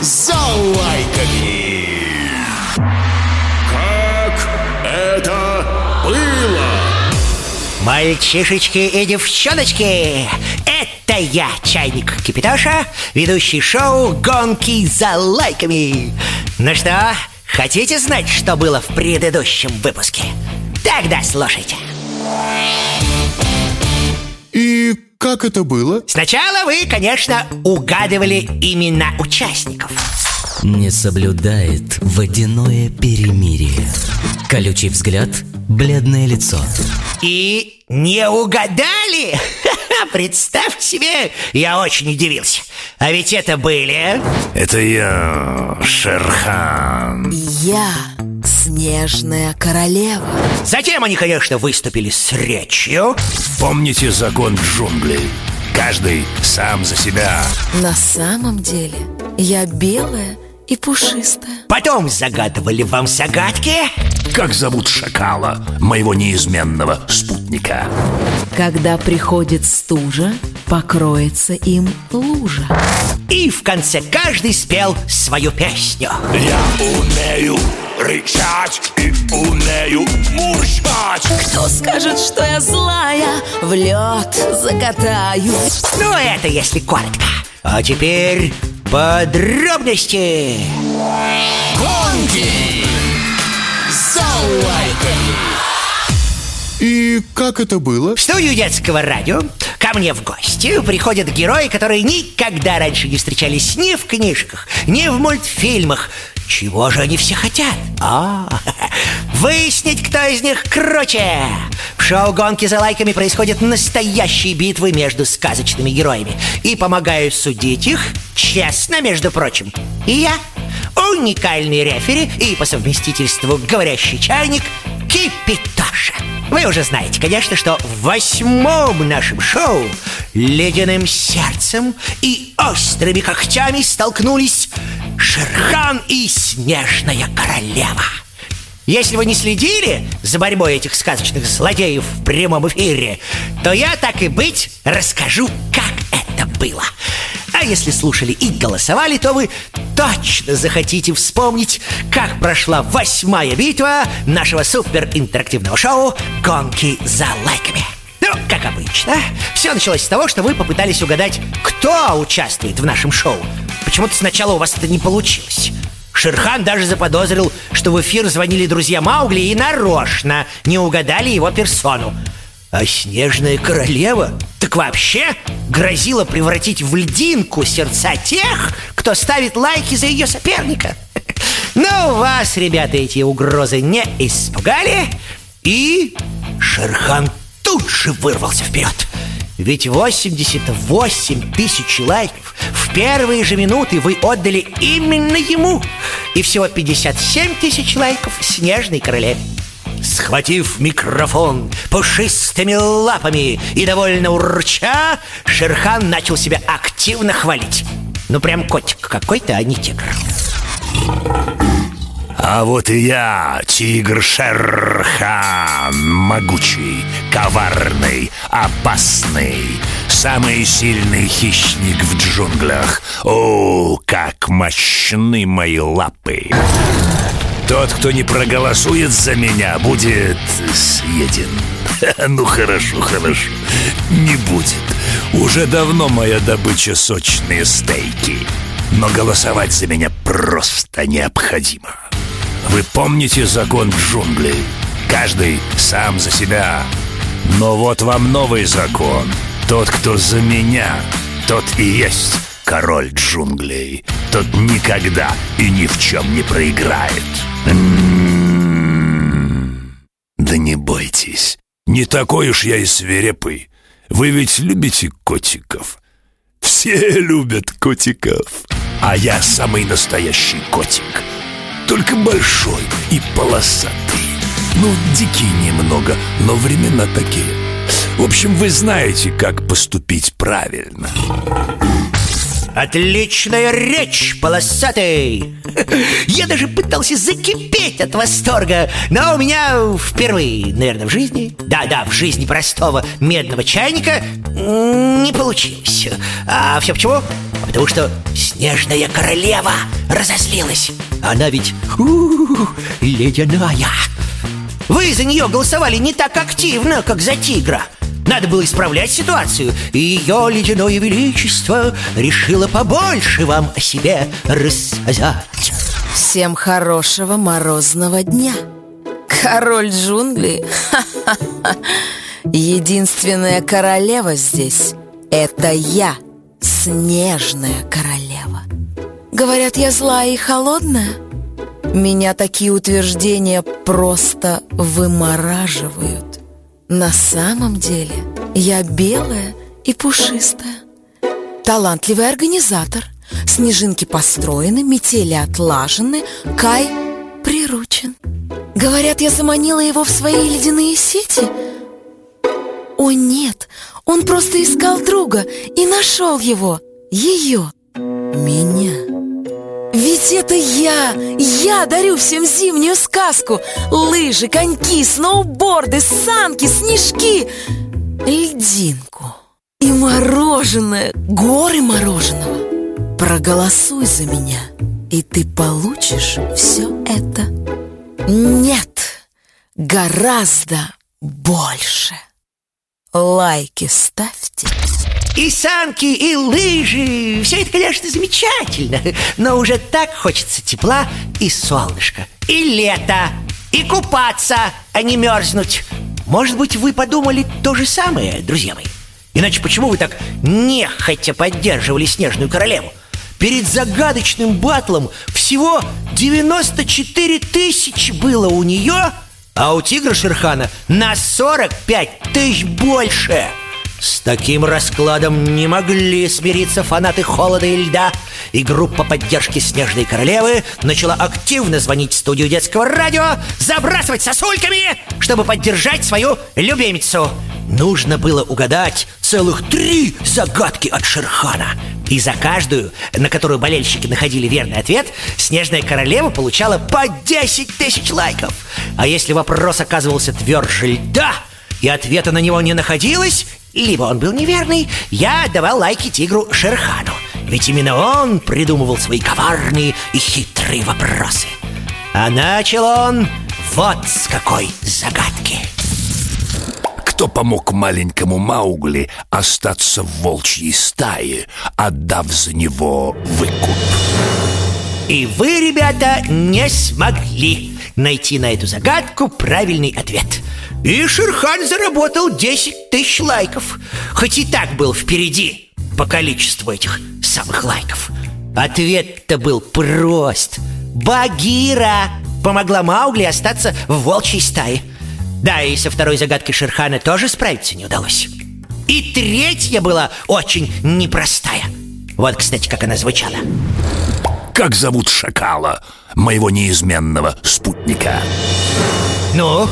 За лайками. Как это было? Мальчишечки и девчоночки, это я, Чайник Кипитоша, ведущий шоу «Гонки за лайками». Ну что, хотите знать, что было в предыдущем выпуске? Тогда слушайте. И как это было? Сначала вы, конечно, угадывали имена участников. Не соблюдает водяное перемирие. Колючий взгляд, бледное лицо. И не угадали? Представьте себе, я очень удивился. А ведь это были... Это я, Шерхан. Я снежная королева. Затем они, конечно, выступили с речью. Помните закон джунглей? Каждый сам за себя. На самом деле я белая и пушистая. Потом загадывали вам загадки. Как зовут шакала, моего неизменного спутника? Когда приходит стужа, покроется им лужа. И в конце каждый спел свою песню. Я умею рычать и умею мурчать. Кто скажет, что я злая, в лед закатаю. Ну, это если коротко. А теперь подробности. Гонки за лайками. И как это было? В студию детского радио мне в гости приходят герои, которые никогда раньше не встречались ни в книжках, ни в мультфильмах. Чего же они все хотят? А, выяснить, кто из них круче. В шоу «Гонки за лайками» происходят настоящие битвы между сказочными героями. И помогаю судить их, честно, между прочим, и я, уникальный рефери и по совместительству говорящий чайник Кипитоша. Вы уже знаете, конечно, что в восьмом нашем шоу ледяным сердцем и острыми когтями столкнулись Шерхан и Снежная Королева. Если вы не следили за борьбой этих сказочных злодеев в прямом эфире, то я, так и быть, расскажу, как это было. А если слушали и голосовали, то вы точно захотите вспомнить, как прошла восьмая битва нашего суперинтерактивного шоу «Гонки за лайками». Ну, как обычно, все началось с того, что вы попытались угадать, кто участвует в нашем шоу. Почему-то сначала у вас это не получилось. Шерхан даже заподозрил, что в эфир звонили друзья Маугли и нарочно не угадали его персону. А Снежная Королева так вообще грозила превратить в льдинку сердца тех, кто ставит лайки за ее соперника. Но вас, ребята, эти угрозы не испугали, и Шерхан тут же вырвался вперед. Ведь 88 тысяч лайков в первые же минуты вы отдали именно ему. И всего 57 тысяч лайков Снежной Королеве. Схватив микрофон пушистыми лапами и довольно урча, Шерхан начал себя активно хвалить. Ну, прям котик какой-то, а не тигр. А вот и я, тигр Шерхан, могучий, коварный, опасный, самый сильный хищник в джунглях. О, как мощны мои лапы! Тот, кто не проголосует за меня, будет съеден. Ну хорошо, хорошо. Не будет. Уже давно моя добыча сочные стейки. Но голосовать за меня просто необходимо. Вы помните закон джунглей? Каждый сам за себя. Но вот вам новый закон. Тот, кто за меня, тот и есть король джунглей. Тот никогда и ни в чем не проиграет. М-м-м. Да не бойтесь. Не такой уж я и свирепый. Вы ведь любите котиков? Все любят котиков. А я самый настоящий котик. Только большой и полосатый. Ну, дикий немного, но времена такие. В общем, вы знаете, как поступить правильно. Отличная речь, полосатый! Я даже пытался закипеть от восторга, но у меня впервые, наверное, в жизни, да-да, в жизни простого медного чайника не получилось. А все почему? Потому что снежная королева разозлилась Она ведь ледяная Вы за нее голосовали не так активно, как за тигра. Надо было исправлять ситуацию. И ее ледяное величество решило побольше вам о себе рассказать. Всем хорошего морозного дня. Король джунглей. Единственная королева здесь – это я, снежная королева. Говорят, я злая и холодная Меня такие утверждения просто вымораживают. На самом деле я белая и пушистая. Талантливый организатор. Снежинки построены, метели отлажены Кай приручен. Говорят, я заманила его в свои ледяные сети? О нет, он просто искал друга и нашел его, ее, меня. Ведь это я, я дарю всем зимнюю сказку! Лыжи, коньки, сноуборды, санки, снежки Льдинку и мороженое, горы мороженого! Проголосуй за меня, и ты получишь все это! Нет, гораздо больше. Лайки ставьте. И санки, и лыжи Все это, конечно, замечательно Но уже так хочется тепла и солнышка И лето И купаться, а не мерзнуть Может быть, вы подумали то же самое, друзья мои Иначе почему вы так нехотя поддерживали Снежную Королеву? Перед загадочным батлом всего 94 тысячи было у нее, а у тигра Шерхана на 45 тысяч больше. С таким раскладом не могли смириться фанаты холода и льда, и группа поддержки Снежной Королевы начала активно звонить в студию детского радио, забрасывать сосульками, чтобы поддержать свою любимицу. Нужно было угадать целых три загадки от Шерхана. И за каждую, на которую болельщики находили верный ответ, Снежная Королева получала по 10 тысяч лайков. А если вопрос оказывался тверже льда, и ответа на него не находилось, либо он был неверный, я давал лайки тигру Шерхану. Ведь именно он придумывал свои коварные и хитрые вопросы. А начал он вот с какой загадки. Кто помог маленькому Маугли остаться в волчьей стае, отдав за него выкуп? И вы, ребята, не смогли найти на эту загадку правильный ответ. И Шерхан заработал 10 тысяч лайков, хоть и так был впереди по количеству этих самых лайков. Ответ-то был прост. Багира помогла Маугли остаться в волчьей стае. Да, и со второй загадкой Шерхана тоже справиться не удалось. И третья была очень непростая. Вот, кстати, как она звучала. Как зовут шакала, моего неизменного спутника? Ну,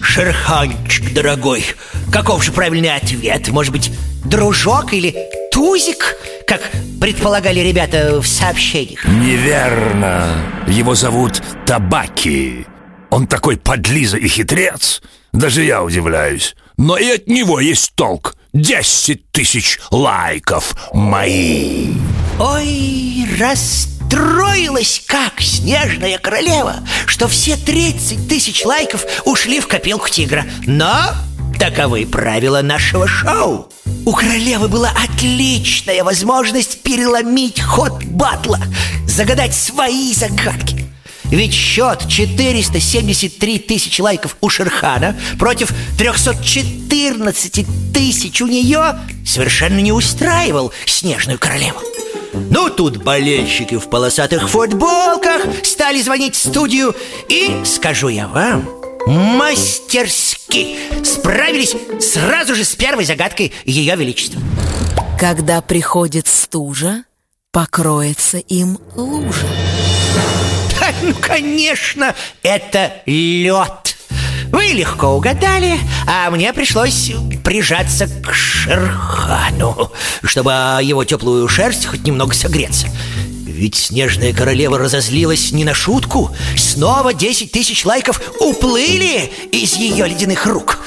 Шерханчик, дорогой, каков же правильный ответ? Может быть, дружок или тузик, как предполагали ребята в сообщениях? Неверно. Его зовут Табаки. Он такой подлиза и хитрец. Даже я удивляюсь. Но и от него есть толк. Десять тысяч лайков мои. Ой, расстроилась как снежная королева, что все 30 тысяч лайков ушли в копилку тигра. Но таковы правила нашего шоу. У королевы была отличная возможность переломить ход батла, загадать свои загадки. Ведь счет 473 тысячи лайков у Шерхана против 314 тысяч у нее совершенно не устраивал Снежную Королеву. Ну, тут болельщики в полосатых футболках стали звонить в студию И, скажу я вам, мастерски справились сразу же с первой загадкой Ее Величества. Когда приходит стужа, покроется им лужа. Да, ну, конечно, это лед Вы легко угадали, а мне пришлось прижаться к Шерхану Чтобы его теплую шерсть хоть немного согреться ведь Снежная Королева разозлилась не на шутку Снова 10 тысяч лайков уплыли из ее ледяных рук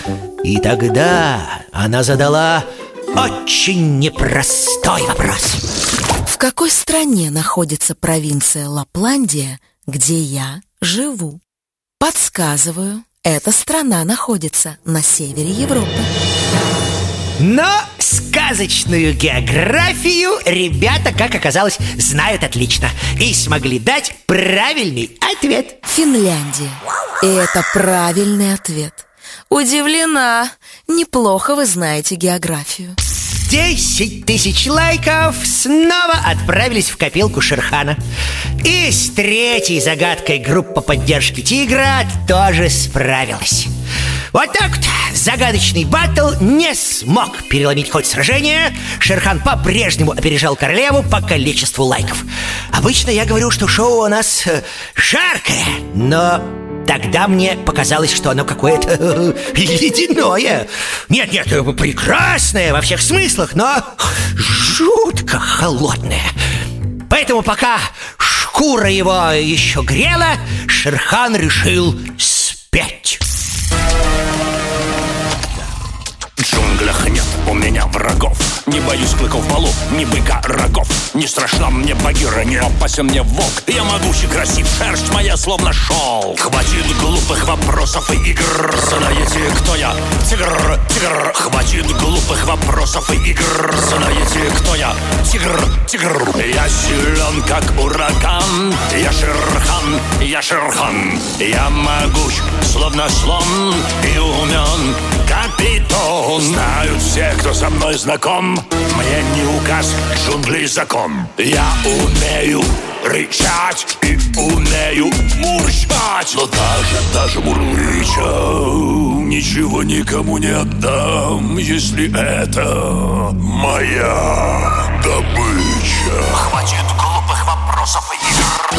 И тогда она задала очень непростой вопрос. В какой стране находится провинция Лапландия, где я живу? Подсказываю, эта страна находится на севере Европы. Но сказочную географию ребята, как оказалось, знают отлично и смогли дать правильный ответ. Финляндия. И это правильный ответ. Удивлена. Неплохо вы знаете географию. 10 тысяч лайков снова отправились в копилку Шерхана. И с третьей загадкой группа поддержки Тигра тоже справилась. Вот так вот загадочный баттл не смог переломить хоть сражение. Шерхан по-прежнему опережал королеву по количеству лайков. Обычно я говорю, что шоу у нас э, жаркое, но Тогда мне показалось, что оно какое-то ледяное. Нет, нет, прекрасное во всех смыслах, но жутко холодное. Поэтому пока шкура его еще грела Шерхан решил спеть. Джунглях нет у меня врагов Не боюсь клыков полу, ни быка рогов. Не страшна мне багира, не опасен мне волк. Я могучий, красив, шерсть моя словно шел. Хватит глупых вопросов и игр. Знаете, кто я? Тигр, тигр. Хватит глупых вопросов и игр. Знаете, кто я? Тигр, тигр. Я силен, как ураган. Я Шерхан, я Шерхан. Я могуч, словно слон И умен, как питон Знают все, кто со мной знаком. Мне не указ джунглей закон. Я умею рычать и умею мурчать. Но даже, даже мурлыча Ничего никому не отдам Если это моя добыча. Хватит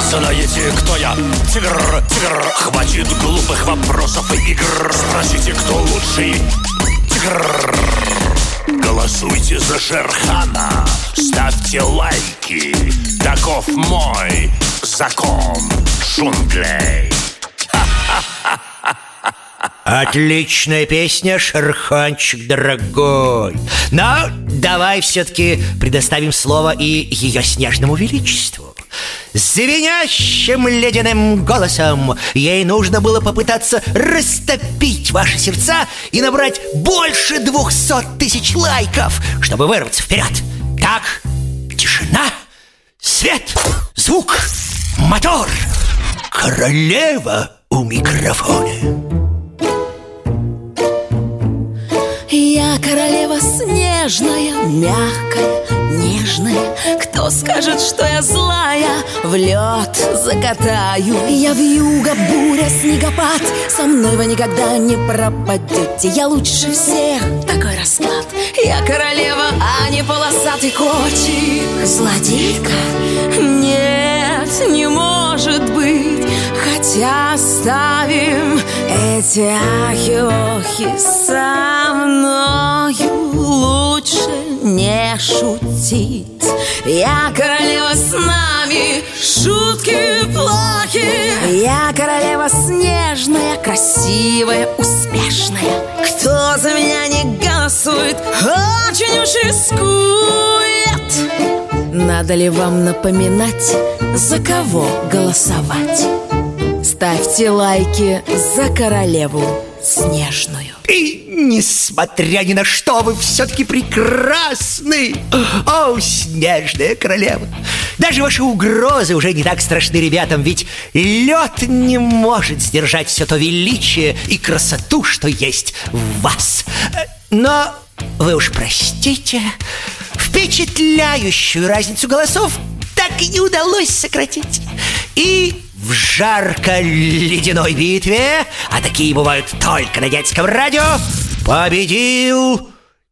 Знаете, кто я? Тигр, тигр Хватит глупых вопросов и игр. Спросите, кто лучший Тигр. Голосуйте за Шерхана. Ставьте лайки. Таков мой закон джунглей. Отличная песня, Шерханчик дорогой. Но давай все-таки предоставим слово и ее снежному величеству Звенящим ледяным голосом. Ей нужно было попытаться растопить ваши сердца И набрать больше двухсот тысяч лайков Чтобы вырваться вперед. Так, тишина, свет, звук, мотор. Королева у микрофона Я королева снежная, мягкая, нежная. Кто скажет, что я злая, в лед закатаю Я в юго, буря, снегопад. Со мной вы никогда не пропадете. Я лучше всех, такой расклад. Я королева, а не полосатый котик. Злодейка? Нет, не быть Хотя оставим эти ахи-охи со мною Лучше не шутить. Я королева с нами, шутки плохи. Я королева снежная, красивая, успешная. Кто за меня не голосует, очень уж рискует. Надо ли вам напоминать, за кого голосовать? Ставьте лайки за королеву снежную. И несмотря ни на что, вы все-таки прекрасны. О, снежная королева Даже ваши угрозы уже не так страшны ребятам Ведь лед не может сдержать все то величие и красоту, что есть в вас. Но вы уж простите Впечатляющую разницу голосов так и не удалось сократить. И в жарко-ледяной битве, а такие бывают только на детском радио, победил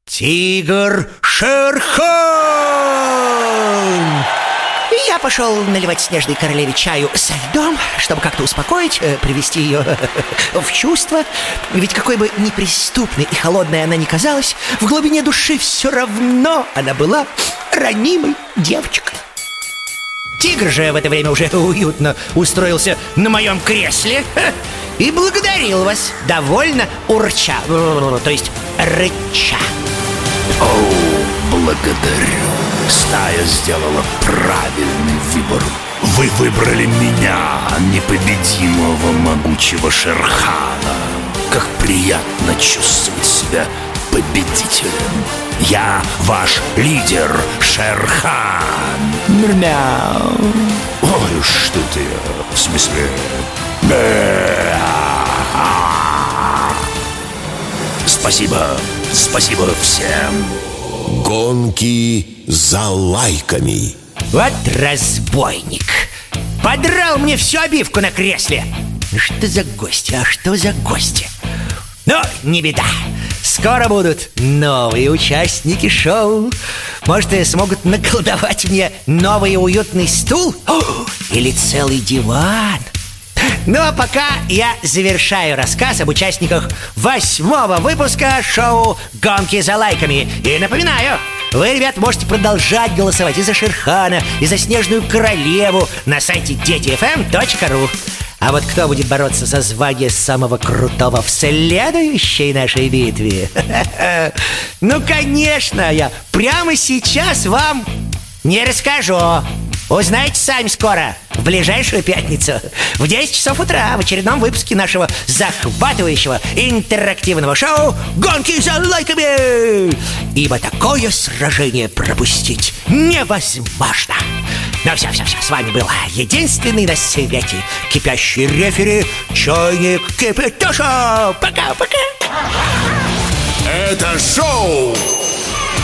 Тигр Шерхан! Я пошел наливать снежной королеве чаю со льдом, чтобы как-то успокоить, э, привести ее в чувство. Ведь какой бы неприступной и холодной она ни казалась, в глубине души все равно она была ранимой девочкой. Тигр же в это время уже уютно устроился на моем кресле и благодарил вас довольно урча, то есть рыча. Оу. благодарю. Стая сделала правильный выбор. Вы выбрали меня, непобедимого могучего Шерхана. Как приятно чувствовать себя победителем. Я ваш лидер, Шерхан. Мяу. Ой, что ты, в смысле... Спасибо, спасибо всем. Гонки за лайками. Вот разбойник. Подрал мне всю обивку на кресле. Ну что за гости, а что за гости? Но не беда. Скоро будут новые участники шоу. Может, смогут наколдовать мне новый уютный стул? Или целый диван? Ну а пока я завершаю рассказ об участниках восьмого выпуска шоу «Гонки за лайками». И напоминаю, вы, ребят, можете продолжать голосовать и за Шерхана, и за Снежную Королеву на сайте детифм.ру. А вот кто будет бороться за звание самого крутого в следующей нашей битве? Ну, конечно, я прямо сейчас вам не расскажу. Узнаете сами скоро, в ближайшую пятницу, в 10 часов утра, в очередном выпуске нашего захватывающего интерактивного шоу «Гонки за лайками!» Ибо такое сражение пропустить невозможно. Ну все, все, все, с вами была единственный на свете кипящий рефери Чайник Кипятоша. Пока-пока. Это шоу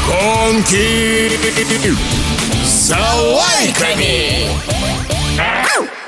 «Гонки за лайками». Ау!